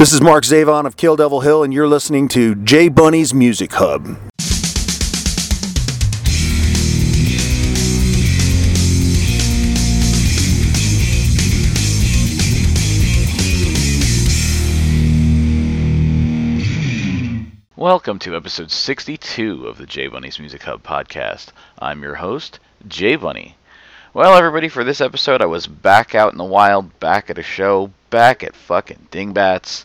This is Mark Zavon of Kill Devil Hill, and you're listening to J Bunny's Music Hub. Welcome to episode 62 of the J Bunny's Music Hub podcast. I'm your host, J Bunny. Well, everybody, for this episode, I was back out in the wild, back at a show, back at fucking Dingbatz,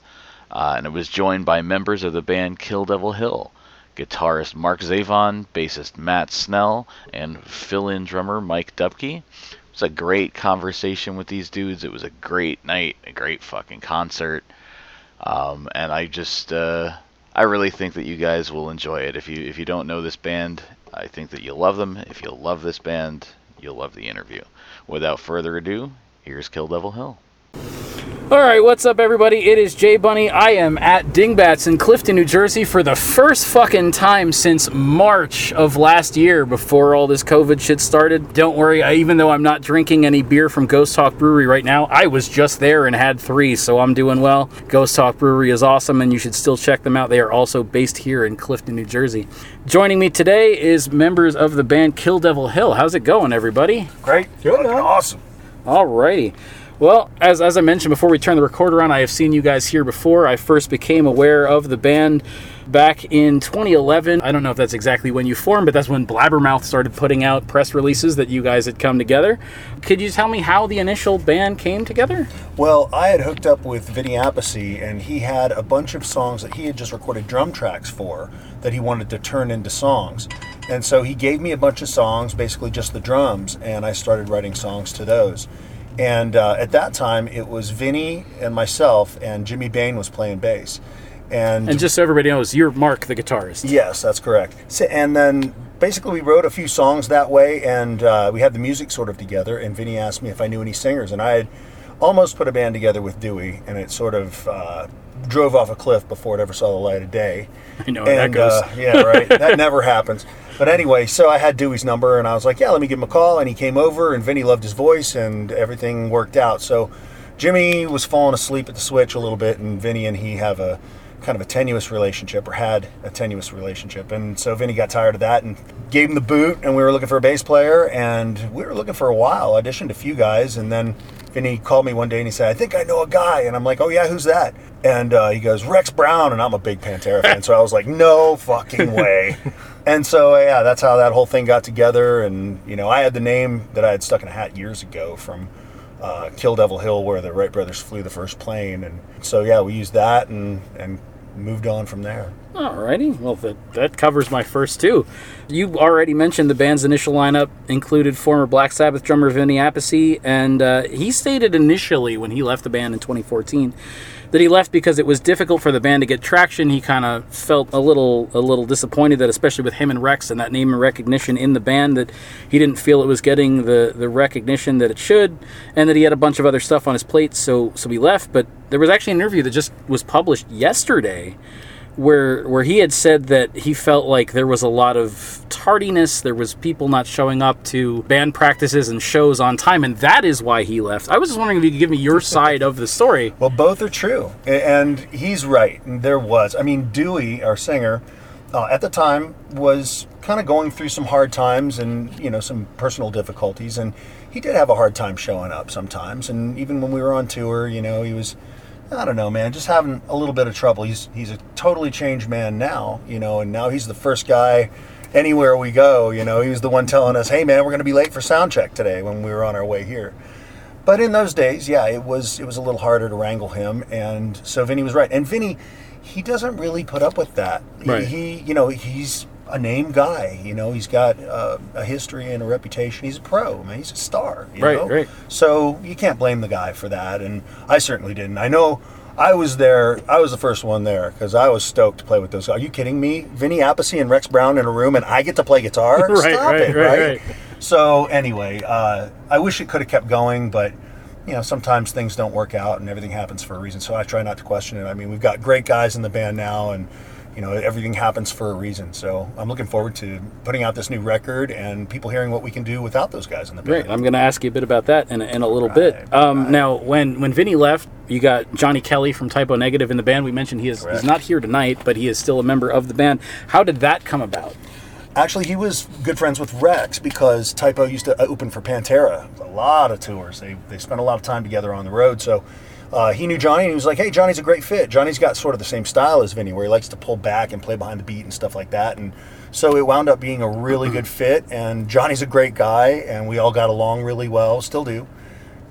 uh, and it was joined by members of the band Kill Devil Hill guitarist Mark Zavon, bassist Matt Snell, and fill in drummer Mike Dupke. It was a great conversation with these dudes. It was a great night, a great fucking concert. Um, and I just, uh, I really think that you guys will enjoy it. If you if you don't know this band, I think that you'll love them. If you love this band, you'll love the interview. Without further ado, here's Kill Devil Hill. All right, what's up, everybody? It is Jay Bunny. I am at Dingbatz in Clifton, New Jersey for the first fucking time since March of last year before all this COVID shit started. Don't worry, I, even though I'm not drinking any beer from Ghost Hawk Brewery right now, I was just there and had three, so I'm doing well. Ghost Hawk Brewery is awesome, and you should still check them out. They are also based here in Clifton, New Jersey. Joining me today is members of the band Kill Devil Hill. How's it going, everybody? Great. Good, awesome. Alrighty. Well, as, as I mentioned before we turn the recorder on, I have seen you guys here before. I first became aware of the band back in 2011. I don't know if that's exactly when you formed, but that's when Blabbermouth started putting out press releases that you guys had come together. Could you tell me how the initial band came together? Well, I had hooked up with Vinny Appice, and he had a bunch of songs that he had just recorded drum tracks for that he wanted to turn into songs. And so he gave me a bunch of songs, basically just the drums, and I started writing songs to those. And uh, at that time, it was Vinny and myself, and Jimmy Bain was playing bass. And, And just so everybody knows, you're Mark, the guitarist. yes, that's correct. So, and then basically, we wrote a few songs that way, and uh, we had the music sort of together. And Vinny asked me if I knew any singers, and I had almost put a band together with Dewey, and it sort of uh, drove off a cliff before it ever saw the light of day. I know how that goes. Uh, yeah, right. that never happens. But anyway, so I had Dewey's number, and I was like, "Yeah, let me give him a call." And he came over, and Vinny loved his voice, and everything worked out. So Jimmy was falling asleep at the switch a little bit, and Vinny and he have a kind of a tenuous relationship, or had a tenuous relationship. And so Vinny got tired of that and gave him the boot, and we were looking for a bass player, and we were looking for a while. Auditioned a few guys, and then Vinny called me one day and he said, "I think I know a guy," and I'm like, "Oh yeah, who's that?" And uh, he goes, "Rex Brown," and I'm a big Pantera fan, so I was like, "No fucking way." and so yeah, that's how that whole thing got together. And you know, I had the name that I had stuck in a hat years ago from uh, Kill Devil Hill, where the Wright brothers flew the first plane, and so yeah, we used that and and moved on from there. Alrighty, well that, that covers my first two. You already mentioned the band's initial lineup included former Black Sabbath drummer Vinny Appice, and uh, he stated initially when he left the band in 2014 that he left because it was difficult for the band to get traction. He kind of felt a little a little disappointed that, especially with him and Rex and that name and recognition in the band, that he didn't feel it was getting the the recognition that it should, and that he had a bunch of other stuff on his plate. So so he left. But there was actually an interview that just was published yesterday where where he had said that he felt like there was a lot of tardiness there was people not showing up to band practices and shows on time and that is why he left i was just wondering if you could give me your side of the story Well, both are true, and he's right. And there was, I mean, Dewey, our singer, uh, at the time was kind of going through some hard times and you know some personal difficulties, and he did have a hard time showing up sometimes. And even when we were on tour, you know, he was, I don't know, man, just having a little bit of trouble. He's he's a totally changed man now, you know, and now he's the first guy. Anywhere we go, you know, he was the one telling us, "Hey, man, we're going to be late for sound check today." When we were on our way here, but in those days, yeah, it was it was a little harder to wrangle him, and so Vinny was right. And Vinny, he doesn't really put up with that. He- Right. He, you know, he's a name guy. You know, he's got uh, a history and a reputation. He's a pro. Man, he's a star. you Right, know? right. So you can't blame the guy for that. And I certainly didn't. I know. I was there. I was the first one there because I was stoked to play with those. Guys. Are you kidding me? Vinny Appice and Rex Brown in a room, and I get to play guitar. Right, Stop right, it, right, right? right. So anyway, uh, I wish it could have kept going, but you know sometimes things don't work out and everything happens for a reason. So I try not to question it. I mean, we've got great guys in the band now, and you know, everything happens for a reason. So I'm looking forward to putting out this new record and people hearing what we can do without those guys in the band. Great. I'm going to ask you a bit about that in, a- in a little bit. Um, right. Now, when when Vinny left, you got Johnny Kelly from Type O Negative in the band. We mentioned he is he's not here tonight, but he is still a member of the band. How did that come about? Actually, he was good friends with Rex because Typo used to open for Pantera. A lot of tours. They, they spent a lot of time together on the road. So uh, he knew Johnny and he was like, hey, Johnny's a great fit. Johnny's got sort of the same style as Vinny, where he likes to pull back and play behind the beat and stuff like that. And so it wound up being a really good fit. And Johnny's a great guy, and we all got along really well, still do.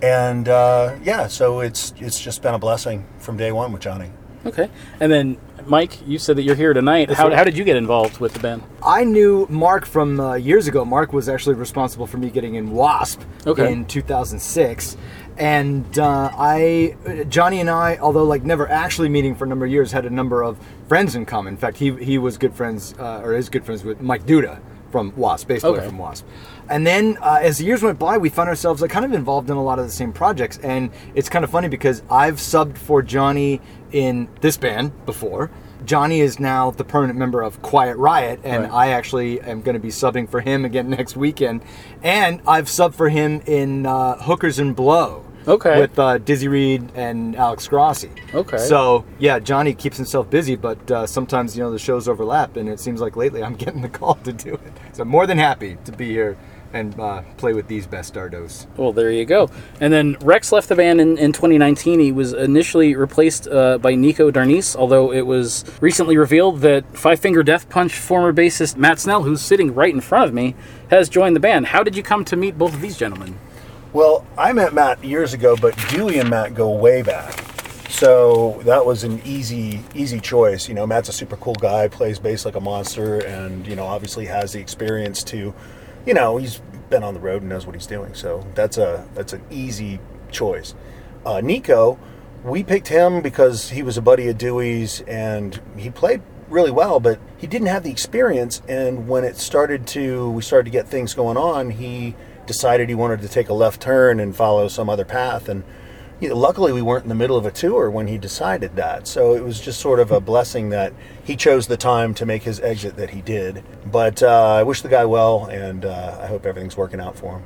And uh, yeah, so it's it's just been a blessing from day one with Johnny. Okay. And then, Mike, you said that you're here tonight. How, how did you get involved with the band? I knew Mark from uh, years ago. Mark was actually responsible for me getting in Wasp Okay. in 2006. And uh, I, Johnny and I, although like never actually meeting for a number of years, had a number of friends in common. In fact, he he was good friends, uh, or is good friends with Mike Duda from Wasp, bass player Okay. from Wasp. And then uh, as the years went by, we found ourselves like kind of involved in a lot of the same projects. And it's kind of funny because I've subbed for Johnny in this band before. Johnny is now the permanent member of Quiet Riot, and Right. I actually am going to be subbing for him again next weekend. And I've subbed for him in uh, Hookers and Blow. Okay. With uh, Dizzy Reed and Alex Grossi. Okay. So yeah, Johnny keeps himself busy, but uh, sometimes you know the shows overlap, and it seems like lately I'm getting the call to do it. So I'm more than happy to be here and uh, play with these bastardos. Well, there you go. And then Rex left the band in, in 2019. He was initially replaced uh, by Nico Darnice, although it was recently revealed that Five Finger Death Punch former bassist Matt Snell, who's sitting right in front of me, has joined the band. How did you come to meet both of these gentlemen? Well, I met Matt years ago, but Dewey and Matt go way back. So that was an easy, easy choice. You know, Matt's a super cool guy, plays bass like a monster, and you know, obviously has the experience to, you know, he's been on the road and knows what he's doing. So that's a that's an easy choice. Uh, Nico, we picked him because he was a buddy of Dewey's, and he played really well, but he didn't have the experience. And when it started to, we started to get things going on, he decided he wanted to take a left turn and follow some other path. And you know, luckily, we weren't in the middle of a tour when he decided that. So it was just sort of a blessing that he chose the time to make his exit that he did. But uh, I wish the guy well, and uh, I hope everything's working out for him.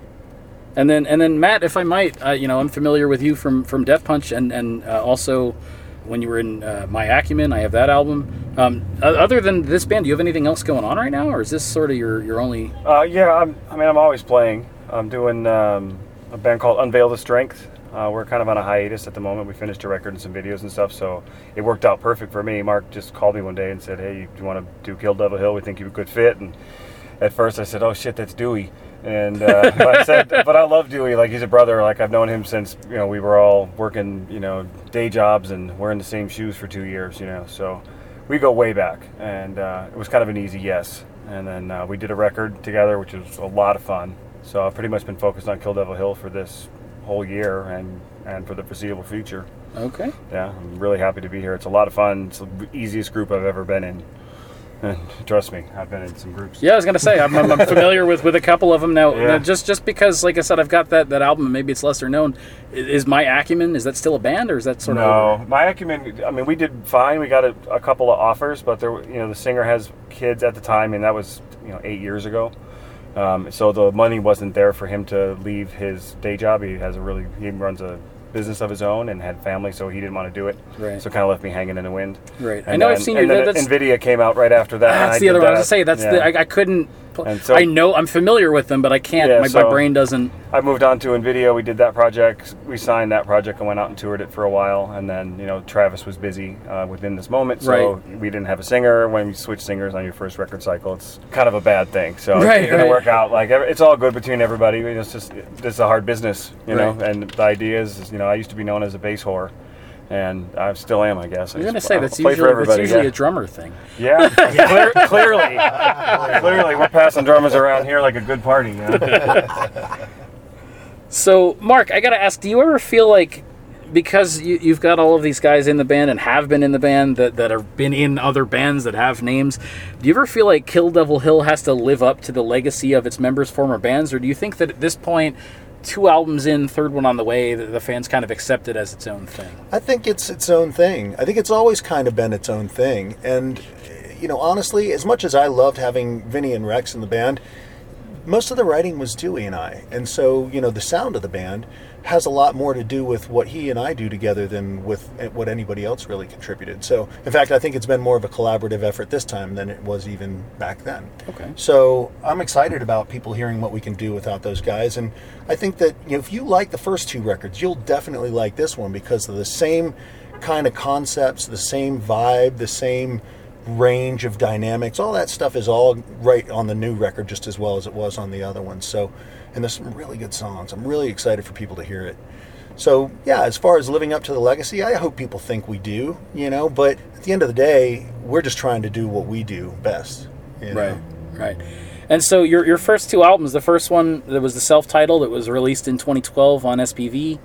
And then, and then Matt, if I might, uh, you know, I'm familiar with you from from Death Punch, and and uh, also when you were in uh, My Acumen, I have that album. Um, other than this band, do you have anything else going on right now, or is this sort of your your only? Uh, yeah, I'm, I mean, I'm always playing. I'm doing um, a band called Unveil the Strength. Uh, we're kind of on a hiatus at the moment. We finished a record and some videos and stuff, so it worked out perfect for me. Mark just called me one day and said, "Hey, you want to do Kill Devil Hill? We think you're a good fit." And at first, I said, "Oh shit, that's Dewey." And uh, but I said, "But I love Dewey. Like he's a brother. Like I've known him since you know we were all working, you know, day jobs and we're the same shoes for two years, you know. So we go way back, and uh, it was kind of an easy yes. And then uh, we did a record together, which was a lot of fun. So I've pretty much been focused on Kill Devil Hill for this whole year and and for the foreseeable future. Okay. Yeah, I'm really happy to be here. It's a lot of fun. It's the easiest group I've ever been in. And trust me, I've been in some groups. Yeah, I was gonna say I'm, I'm I'm familiar with, with a couple of them now. Yeah. Now, Just just because, like I said, I've got that, that album. Maybe it's lesser known. Is my Acumen? Is that still a band, or is that sort no, of? No? My acumen. I mean, we did fine. We got a, a couple of offers, but there, you know, the singer has kids at the time, and that was you know eight years ago. Um, so the money wasn't there for him to leave his day job. He has a really he runs a business of his own and had family, so he didn't want to do it. Right. So kind of left me hanging in the wind. Right. I And know I've seen then that's- Nvidia came out right after that. That's the other one. I was gonna say that's Yeah. the I, I couldn't. So- I know I'm familiar with them, but I can't. Yeah, my, my brain doesn't. I moved on to Nvidia. We did that project. We signed that project and went out and toured it for a while. And then, you know, Travis was busy uh, within this moment, so Right. we didn't have a singer. When you switch singers on your first record cycle, it's kind of a bad thing. So Right, it didn't right. work out. Like it's all good between everybody. It's just this is a hard business, you know. And the idea is, is, you know, I used to be known as a bass whore. And I still am, I guess. I was gonna say that's usually, that's usually yeah. a drummer thing. Yeah, Clear, clearly, clearly, we're passing drummers around here like a good party. You know? So, Mark, I got to ask, do you ever feel like because you, you've got all of these guys in the band and have been in the band that, that have been in other bands that have names, do you ever feel like Kill Devil Hill has to live up to the legacy of its members' former bands? Or do you think that at this point, two albums in, third one on the way, that the fans kind of accept it as its own thing? I think it's its own thing. I think it's always kind of been its own thing. And, you know, honestly, as much as I loved having Vinny and Rex in the band, most of the writing was Dewey and I. And so, you know, the sound of the band has a lot more to do with what he and I do together than with eh, what anybody else really contributed. So, in fact, I think it's been more of a collaborative effort this time than it was even back then. Okay. So, I'm excited about people hearing what we can do without those guys. And I think that, you know, if you like the first two records, you'll definitely like this one because of the same kind of concepts, the same vibe, the same range of dynamics. All that stuff is all right on the new record just as well as it was on the other one. So, and there's some really good songs. I'm really excited for people to hear it. So, yeah, as far as living up to the legacy, I hope people think we do, you know, but at the end of the day, we're just trying to do what we do best. You know? Right, right. And so your your first two albums, the first one that was the self-titled, it was released in 2012 on SPV,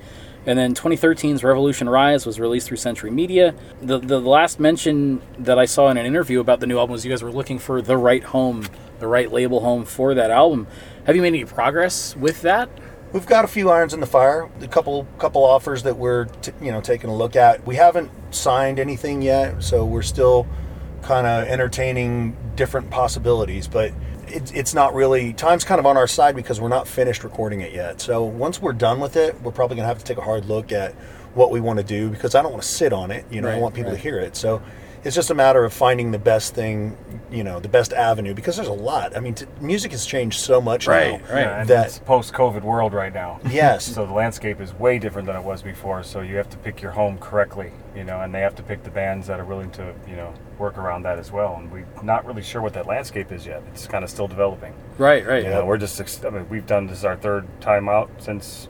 and then 2013's Revolution Rise was released through Century Media. The the last mention that I saw in an interview about the new album was you guys were looking for the right home, the right label home for that album. Have you made any progress with that? We've got a few irons in the fire. A couple couple offers that we're t- you know taking a look at. We haven't signed anything yet, so we're still kind of entertaining different possibilities. But it's it's not really time's kind of on our side because we're not finished recording it yet. So once we're done with it, we're probably gonna have to take a hard look at what we want to do because I don't want to sit on it. You know, I want people right. to hear it. So it's just a matter of finding the best thing, you know, the best avenue because there's a lot. I mean, t- music has changed so much Right, now. right. Yeah, and That- it's post-COVID world right now. Yes. So the landscape is way different than it was before. So you have to pick your home correctly, you know, and they have to pick the bands that are willing to, you know, work around that as well. And we're not really sure what that landscape is yet. It's kind of still developing. Right, right. You know, we're just, I mean, we've done this is our third time out since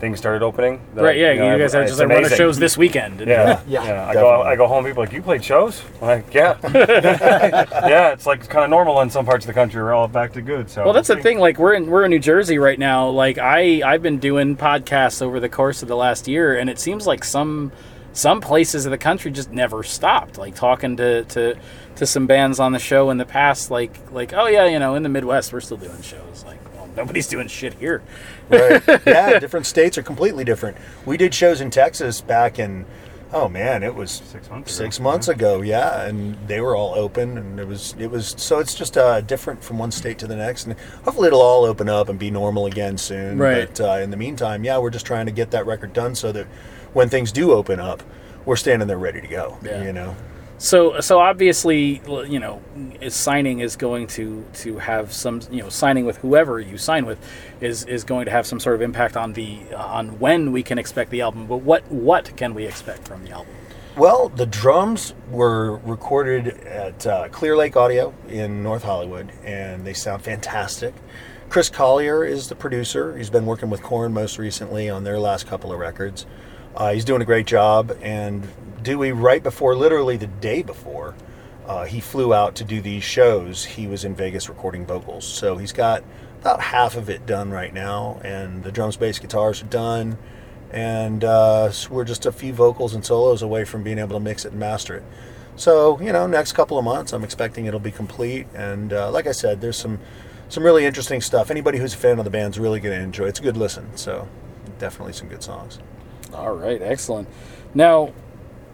things started opening. That, Right, yeah, know, you guys had it's just like run of amazing. shows this weekend. Yeah, Yeah, yeah. I go. I go home. People are like, you played shows? I'm like, yeah, yeah. It's like kind of normal in some parts of the country. We're all back to good. So Well, that's the thing. Like we're in we're in New Jersey right now. Like I I've been doing podcasts over the course of the last year, and it seems like some some places of the country just never stopped. Like talking to to to some bands on the show in the past, like like oh yeah, you know, in the Midwest we're still doing shows. Like well, nobody's doing shit here. right. Yeah, different states are completely different. We did shows in Texas back in, oh man, it was Six months ago. Six months ago, yeah, and they were all open, and it was it was so it's just uh, different from one state to the next, and hopefully it'll all open up and be normal again soon. Right. But uh, in the meantime, yeah, we're just trying to get that record done so that when things do open up, we're standing there ready to go. Yeah. You know. So, so obviously, you know, signing is going to to have some, you know, signing with whoever you sign with is is going to have some sort of impact on the on when we can expect the album. But what what can we expect from the album? Well, the drums were recorded at uh, Clear Lake Audio in North Hollywood, and they sound fantastic. Chris Collier is the producer. He's been working with Korn most recently on their last couple of records. Uh, he's doing a great job, and Dewey, right before, literally the day before, uh, he flew out to do these shows. He was in Vegas recording vocals, so he's got about half of it done right now, and the drums, bass, guitars are done and uh, so we're just a few vocals and solos away from being able to mix it and master it. So you know, next couple of months, I'm expecting it'll be complete. And uh, like I said, there's some some really interesting stuff. Anybody who's a fan of the band's really going to enjoy. it. It's a good listen. So definitely some good songs. All right, excellent. Now,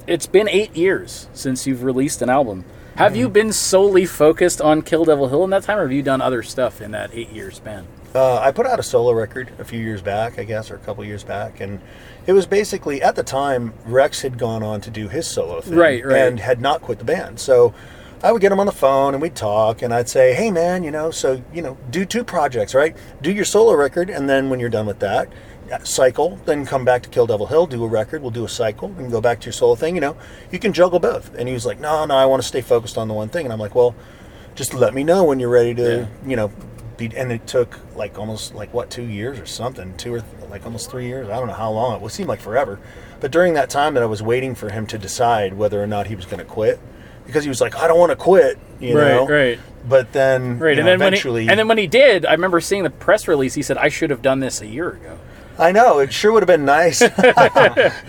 it's been eight years since you've released an album. Have you been solely focused on Kill Devil Hill in that time, or have you done other stuff in that eight-year span? Uh, I put out a solo record a few years back, I guess, or a couple years back, and it was basically at the time Rex had gone on to do his solo thing, Right, right. and had not quit the band. So I would get him on the phone and we'd talk, and I'd say, "Hey, man, you know, so you know, do two projects, right? Do your solo record, and then when you're done with that." Cycle, then come back to Kill Devil Hill, do a record. We'll do a cycle, and go back to your solo thing. You know, you can juggle both. And he was like, "No, no, I want to stay focused on the one thing." And I'm like, "Well, just let me know when you're ready to, Yeah. you know, be, and it took like almost like what two years or something, two or like almost three years. I don't know how long it. Seemed like forever. But during that time that I was waiting for him to decide whether or not he was going to quit, because he was like, I don't want to quit, you Right, know. right. But then, Right, you and then eventually, when he, and then when he did, I remember seeing the press release. He said, "I should have done this a year ago." I know it sure would have been nice,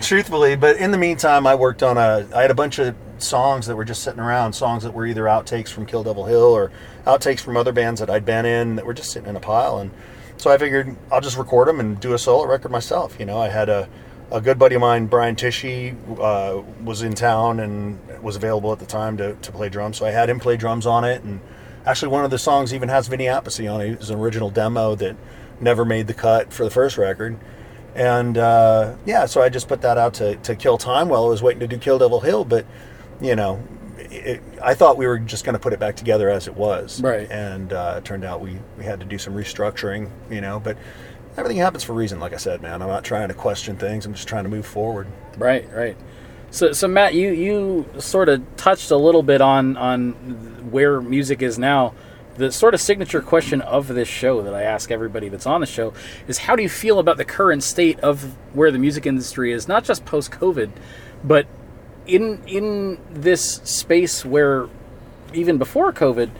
truthfully. But in the meantime, I worked on a. I had a bunch of songs that were just sitting around, songs that were either outtakes from Kill Devil Hill or outtakes from other bands that I'd been in that were just sitting in a pile. And so I figured I'll just record them and do a solo record myself. You know, I had a a good buddy of mine, Brian Tichy, uh, was in town and was available at the time to, to play drums. So I had him play drums on it. And actually, one of the songs even has Vinny Appice on it. It was an original demo that never made the cut for the first record. And uh, yeah, so I just put that out to, to kill time while I was waiting to do Kill Devil Hill. But, you know, it, I thought we were just going to put it back together as it was. Right. And uh, it turned out we, we had to do some restructuring, you know. But everything happens for a reason, like I said, man. I'm not trying to question things, I'm just trying to move forward. Right, right. So, so Matt, you you sort of touched a little bit on on where music is now. The sort of signature question of this show that I ask everybody that's on the show is, how do you feel about the current state of where the music industry is, not just post COVID, but in in this space where even before COVID,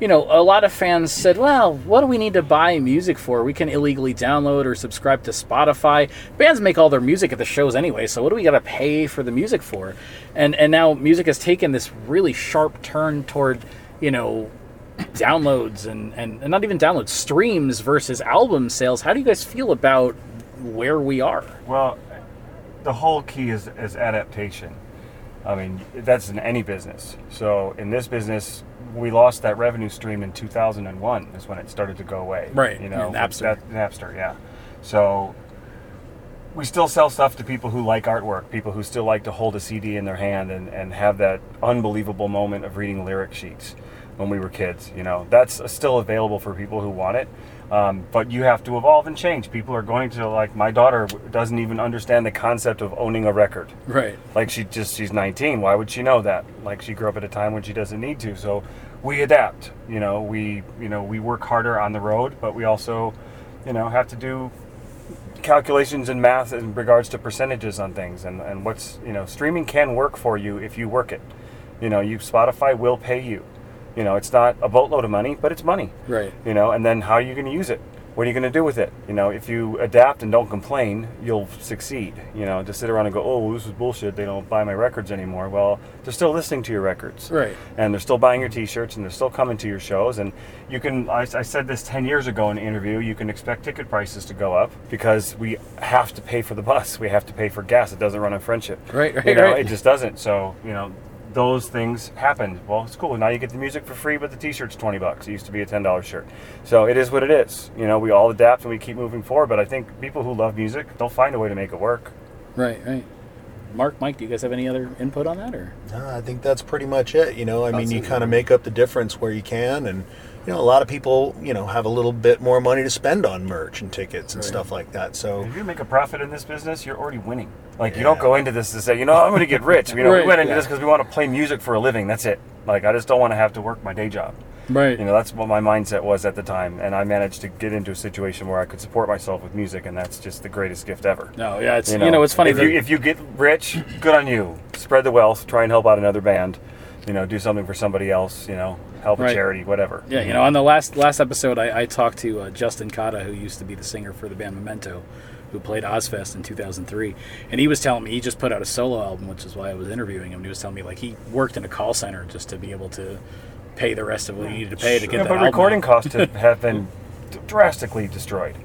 you know, a lot of fans said, well, what do we need to buy music for? We can illegally download or subscribe to Spotify. Bands make all their music at the shows anyway, so what do we got to pay for the music for? And and now music has taken this really sharp turn toward, you know, downloads and, and, and not even downloads, streams versus album sales. How do you guys feel about where we are? Well, the whole key is, is adaptation. I mean, that's in any business. So in this business, we lost that revenue stream in 2001 is when it started to go away. Right, You know, yeah, Napster. That, Napster, yeah. So we still sell stuff to people who like artwork, people who still like to hold a CD in their hand and, and have that unbelievable moment of reading lyric sheets when we were kids. You know, that's still available for people who want it. Um, but you have to evolve and change. People are going to like my daughter doesn't even understand the concept of owning a record. Right. Like she just she's 19. Why would she know that? Like she grew up at a time when she doesn't need to. So we adapt. You know, we you know we work harder on the road, but we also you know have to do calculations and math in regards to percentages on things and, and what's you know streaming can work for you if you work it. You know, you Spotify will pay you. You know, it's not a boatload of money, but it's money. Right. you know and then how are you going to use it? What are you going to do with it? You know if you adapt and don't complain you'll succeed. You know to sit around and go oh this is bullshit. They don't buy my records anymore. Well they're still listening to your records. Right. and they're still buying your t-shirts and they're still coming to your shows. And you can I, I said this 10 years ago in an interview you can expect ticket prices to go up because we have to pay for the bus. We have to pay for gas. It doesn't run on friendship. Right, right, you know right. it just doesn't. So you know those things happen. Well, it's cool. Now you get the music for free, but the T-shirt's twenty bucks. It used to be a ten dollar shirt. So it is what it is. You know, we all adapt and we keep moving forward. But I think people who love music, they'll find a way to make it work. Right, right. Mark, Mike, do you guys have any other input on that or? No, I think that's pretty much it. You know, I mean, you kind of make up the difference where you can, and you know, a lot of people, you know, have a little bit more money to spend on merch and tickets and stuff like that. So If you make a profit in this business, you're already winning. Like you don't go into this to say, you know, I'm going to get rich. You know, Right, we went into yeah. this because we want to play music for a living. That's it. Like I just don't want to have to work my day job. Right. You know, that's what my mindset was at the time, and I managed to get into a situation where I could support myself with music, and that's just the greatest gift ever. no, yeah, it's you know, it's funny If that you, if you get rich, good on you. Spread the wealth. Try and help out another band. You know, do something for somebody else. You know, help a charity, whatever. Yeah, you know, on the last last episode, I, I talked to uh, Justin Cotta, who used to be the singer for the band Memento, who played Ozzfest in 2003, and he was telling me he just put out a solo album, which is why I was interviewing him. He was telling me like he worked in a call center just to be able to pay the rest of what he needed to pay to get Yeah, the but recording out. costs have been drastically destroyed.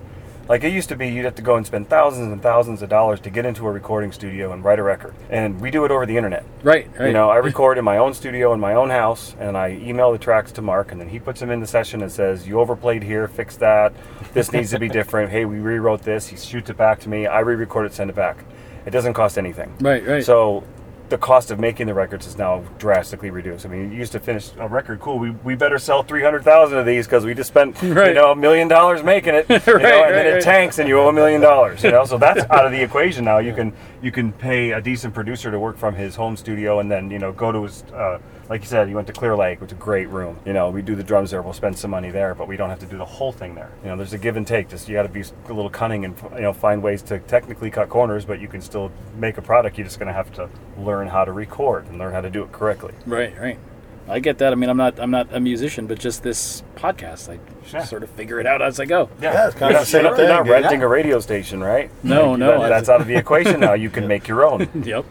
Like it used to be, you'd have to go and spend thousands and thousands of dollars to get into a recording studio and write a record. And we do it over the internet. Right, right. You know, I record in my own studio in my own house, and I email the tracks to Mark, and then he puts them in the session and says, "You overplayed here, fix that. This needs to be different. Hey, we rewrote this." He shoots it back to me. I re-record it, send it back. It doesn't cost anything. Right, right. So the cost of making the records is now drastically reduced. I mean, you used to finish a record, cool. We, we better sell three hundred thousand of these because we just spent you know a million dollars making it, you know, and right, then it tanks and you owe a million dollars. You know, so that's out of the equation now. You can you can pay a decent producer to work from his home studio and then you know go to his uh, like you said, you went to Clear Lake, which is a great room. You know, we do the drums there. We'll spend some money there, but we don't have to do the whole thing there. You know, there's a give and take. Just you got to be a little cunning and you know find ways to technically cut corners, but you can still make a product. You're just going to have to learn how to record and learn how to do it correctly. Right, right. I get that. I mean, I'm not I'm not a musician, but just this podcast, I Yeah. sort of figure it out as I go. Yeah, it's kinda You're the not- same you're not, you're not thing, renting a radio station, right? No, Like, no, that- that's out of the equation now. You can make your own. Yep.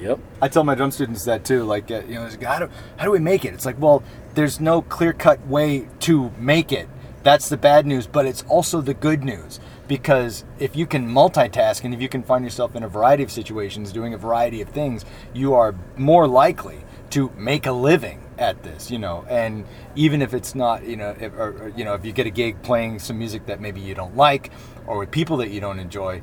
Yep. I tell my drum students that too. Like, uh, you know, how do how do we make it? It's like, well, there's no clear cut way to make it. That's the bad news, but it's also the good news because if you can multitask and if you can find yourself in a variety of situations doing a variety of things, you are more likely to make a living at this, you know. And even if it's not, you know, if, or, you know, if you get a gig playing some music that maybe you don't like or with people that you don't enjoy,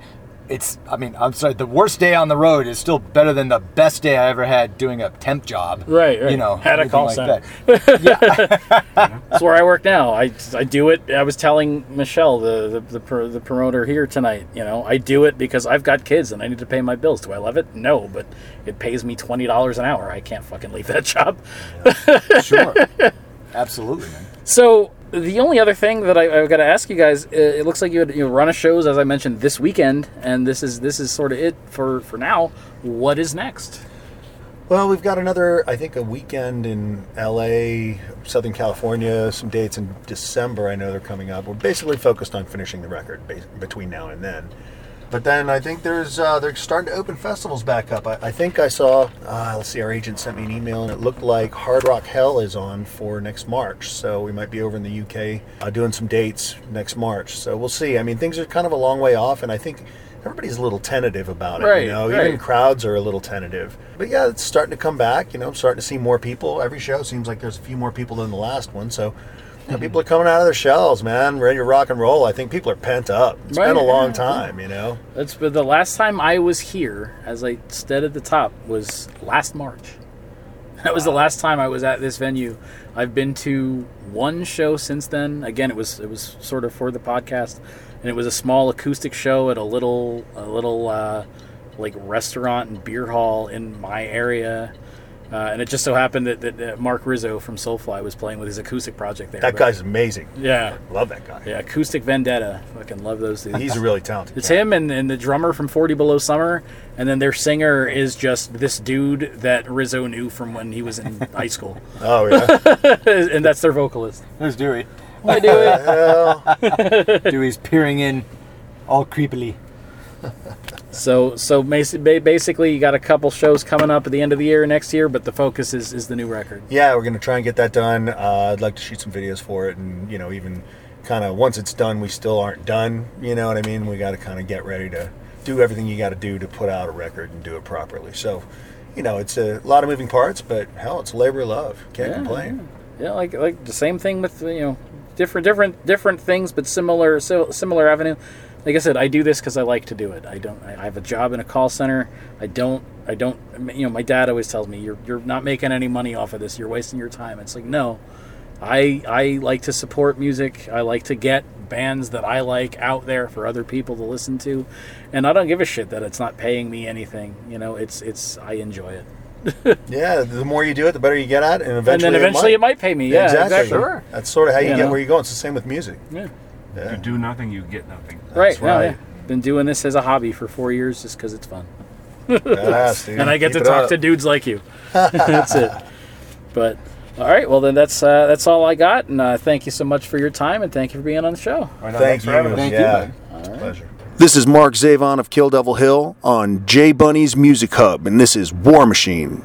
it's I mean, I'm sorry, the worst day on the road is still better than the best day I ever had doing a temp job. Right, right. You know, had a call like center. that. That's where I work now. I, I do it. I was telling Michelle, the the, the, pro, the promoter here tonight. You know, I do it because I've got kids and I need to pay my bills. Do I love it? No, but it pays me twenty dollars an hour. I can't fucking leave that job. Sure. Absolutely, man. So the only other thing that I, I've got to ask you guys, uh, it looks like you had you know, run a shows as I mentioned this weekend, and this is this is sort of it for for now. What is next? Well, we've got another, I think, a weekend in LA, Southern California, some dates in December. I know they're coming up. We're basically focused on finishing the record between now and then. But then I think there's uh, they're starting to open festivals back up. I, I think I saw, uh, let's see, our agent sent me an email and it looked like Hard Rock Hell is on for next March. So we might be over in the UK uh, doing some dates next March. So we'll see. I mean, things are kind of a long way off, and I think everybody's a little tentative about it. Right, you know, right. even crowds are a little tentative. But yeah, it's starting to come back. You know, I'm starting to see more people. Every show seems like there's a few more people than the last one. So know, people are coming out of their shells, man, ready to rock and roll. I think people are pent up. It's Right, been a long yeah, time, you know. That's but the last time I was here, as I said at the top, was last March. That was the last time I was at this venue. I've been to one show since then. Again, it was it was sort of for the podcast, and it was a small acoustic show at a little a little uh, like restaurant and beer hall in my area. Uh, and it just so happened that, that, that Mark Rizzo from Soulfly was playing with his acoustic project there. That But- guy's amazing. yeah, Love that guy. yeah, acoustic vendetta. Fucking love those dudes. He's really talented. It's guy. him and, and the drummer from 40 Below Summer, and then their singer is just this dude that Rizzo knew from when he was in high school, Oh yeah. and that's their vocalist. There's Dewey. I do it. well, Dewey's peering in all creepily. So, so basically, you got a couple shows coming up at the end of the year next year, but the focus is, is the new record. yeah, we're gonna try and get that done. Uh, I'd like to shoot some videos for it, and you know, even kind of once it's done, we still aren't done. You know what I mean? We got to kind of get ready to do everything you got to do to put out a record and do it properly. So, you know, it's a lot of moving parts, but hell, it's labor of love. Can't Yeah, complain. Yeah, like like the same thing with you know different different different things, but similar similar avenue. Like I said, I do this because I like to do it. I don't. I I have a job in a call center. I don't. I don't. You know, my dad always tells me you're you're not making any money off of this. You're wasting your time. It's like no. I I like to support music. I like to get bands that I like out there for other people to listen to, and I don't give a shit that it's not paying me anything. You know, it's it's I enjoy it, Yeah, the more you do it, the better you get at it, and and eventually, then eventually it might, pay me. Yeah, exactly. Sure. That's sort of how you, You get know. where you're going. It's the same with music. Yeah. Yeah. You do nothing, you get nothing. Right, That's no, right. yeah. Been doing this as a hobby for four years just because it's fun. Yes, dude. And I get Keep to talk up. to dudes like you. that's it. But, all right, well, then that's uh, that's all I got. And uh, thank you so much for your time and thank you for being on the show. Right on, Thank thanks you. for having us. Thank you, yeah. man. It's pleasure. This is Mark Zavon of Kill Devil Hill on J Bunny's Music Hub, and this is War Machine.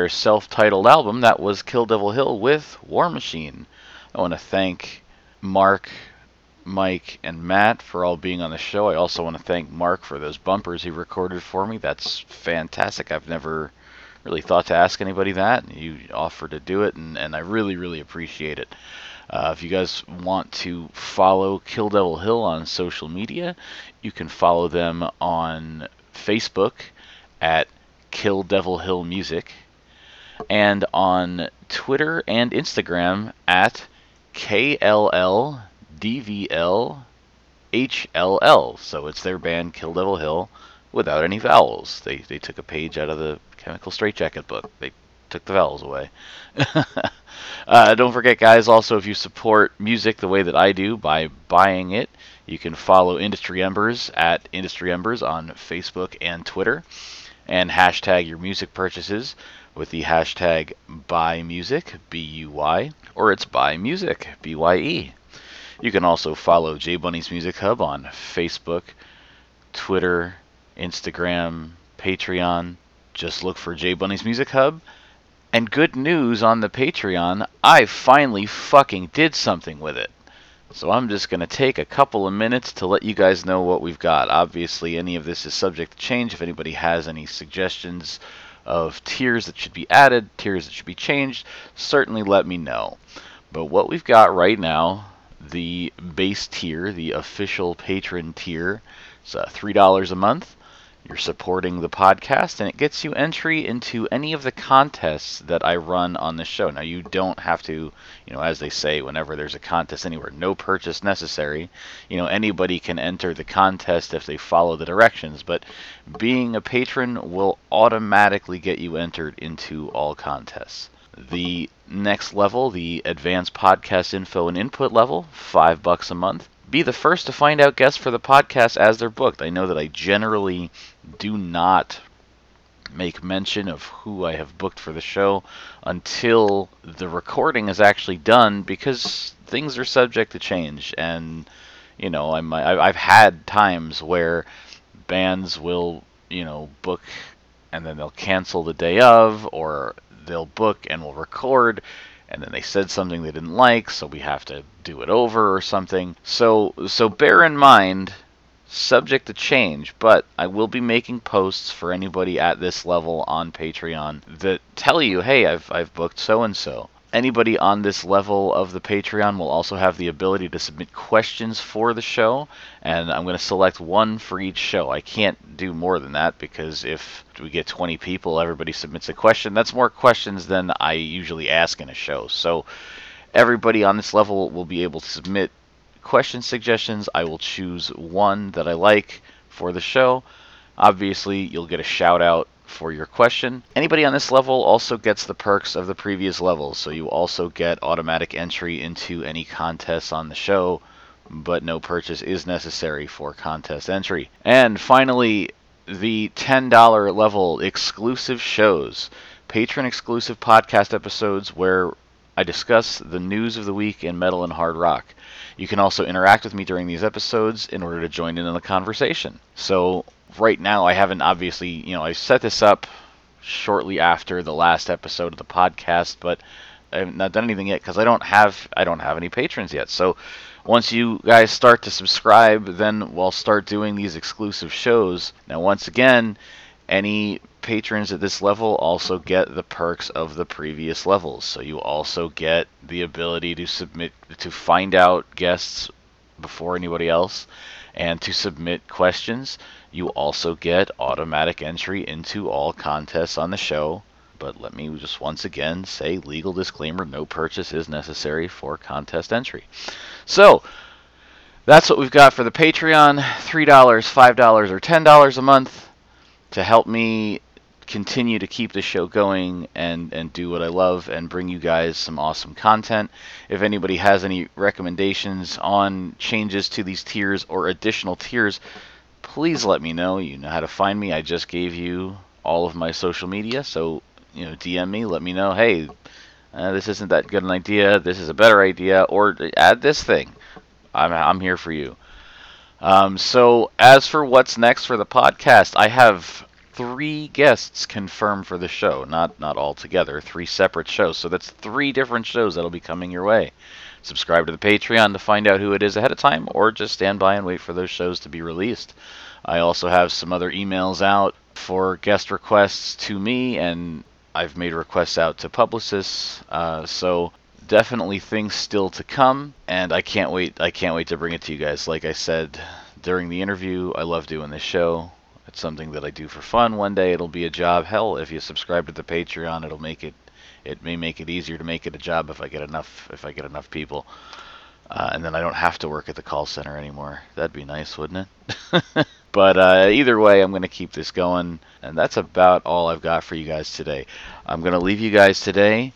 Their self titled album, that was Kill Devil Hill with War Machine. I want to thank Mark, Mike, and Matt for all being on the show. I also want to thank Mark for those bumpers he recorded for me. That's fantastic. I've never really thought to ask anybody that. You offered to do it, and, and I really, really appreciate it. Uh, if you guys want to follow Kill Devil Hill on social media, you can follow them on Facebook at Kill Devil Hill Music and on Twitter and Instagram at KLLDVLHLL. So it's their band Kill Devil Hill without any vowels. They, they took a page out of the Chemical Straitjacket book. They took the vowels away. uh, don't forget, guys, also, if you support music the way that I do by buying it, you can follow Industry Embers at Industry Embers on Facebook and Twitter, and hashtag your music purchases with the hashtag buy music B U Y or it's buy music B Y E. You can also follow J Bunny's Music Hub on Facebook, Twitter, Instagram, Patreon. Just look for J Bunny's Music Hub. And good news on the Patreon, I finally fucking did something with it. So I'm just going to take a couple of minutes to let you guys know what we've got. Obviously, any of this is subject to change. If anybody has any suggestions of tiers that should be added, tiers that should be changed, certainly let me know. But what we've got right now, the base tier, the official patron tier, is uh, $3 a month. You're supporting the podcast, and it gets you entry into any of the contests that I run on the show. Now, you don't have to, you know, as they say, whenever there's a contest anywhere, no purchase necessary. You know, anybody can enter the contest if they follow the directions, but being a patron will automatically get you entered into all contests. The next level, the advanced podcast info and input level, five bucks a month be the first to find out guests for the podcast as they're booked. I know that I generally do not make mention of who I have booked for the show until the recording is actually done because things are subject to change and you know I'm I've had times where bands will you know book and then they'll cancel the day of or they'll book and will record and then they said something they didn't like, so we have to do it over or something. So so bear in mind subject to change, but I will be making posts for anybody at this level on Patreon that tell you, "Hey, I've I've booked so and so." Anybody on this level of the Patreon will also have the ability to submit questions for the show, and I'm going to select one for each show. I can't do more than that because if we get 20 people, everybody submits a question. That's more questions than I usually ask in a show. So everybody on this level will be able to submit question suggestions. I will choose one that I like for the show. Obviously, you'll get a shout out for your question. Anybody on this level also gets the perks of the previous levels, so you also get automatic entry into any contests on the show, but no purchase is necessary for contest entry. And finally, the $10 level exclusive shows, patron exclusive podcast episodes where I discuss the news of the week in metal and hard rock. You can also interact with me during these episodes in order to join in on the conversation. So right now I haven't obviously, you know, I set this up shortly after the last episode of the podcast, but I have not done anything yet because I don't have I don't have any patrons yet. So once you guys start to subscribe, then we'll start doing these exclusive shows. Now, once again, any patrons at this level also get the perks of the previous levels. So you also get the ability to submit to find out guests before anybody else and to submit questions. You also get automatic entry into all contests on the show. But let me just once again say legal disclaimer no purchase is necessary for contest entry. So, that's what we've got for the Patreon $3, $5, or $10 a month to help me continue to keep the show going and, and do what I love and bring you guys some awesome content. If anybody has any recommendations on changes to these tiers or additional tiers, please let me know. You know how to find me. I just gave you all of my social media, so you know, DM me, let me know, hey, uh, this isn't that good an idea. This is a better idea, or add this thing. I'm I'm here for you. Um, so as for what's next for the podcast, I have three guests confirmed for the show. Not not all together, three separate shows. So that's three different shows that'll be coming your way. Subscribe to the Patreon to find out who it is ahead of time, or just stand by and wait for those shows to be released. I also have some other emails out for guest requests to me, and I've made requests out to publicists. Uh, so definitely things still to come, and I can't wait. I can't wait to bring it to you guys. Like I said during the interview, I love doing this show. It's something that I do for fun. One day it'll be a job. Hell, if you subscribe to the Patreon, it'll make it. It may make it easier to make it a job if I get enough. If I get enough people. Uh, and then I don't have to work at the call center anymore. That'd be nice, wouldn't it? but uh, either way, I'm going to keep this going, and that's about all I've got for you guys today. I'm going to leave you guys today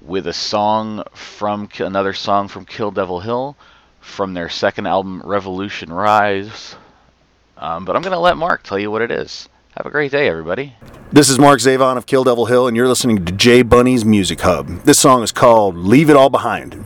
with a song from another song from Kill Devil Hill from their second album, Revolution Rise. Um, but I'm going to let Mark tell you what it is. Have a great day, everybody. This is Mark Zavon of Kill Devil Hill, and you're listening to Jay Bunny's Music Hub. This song is called Leave It All Behind.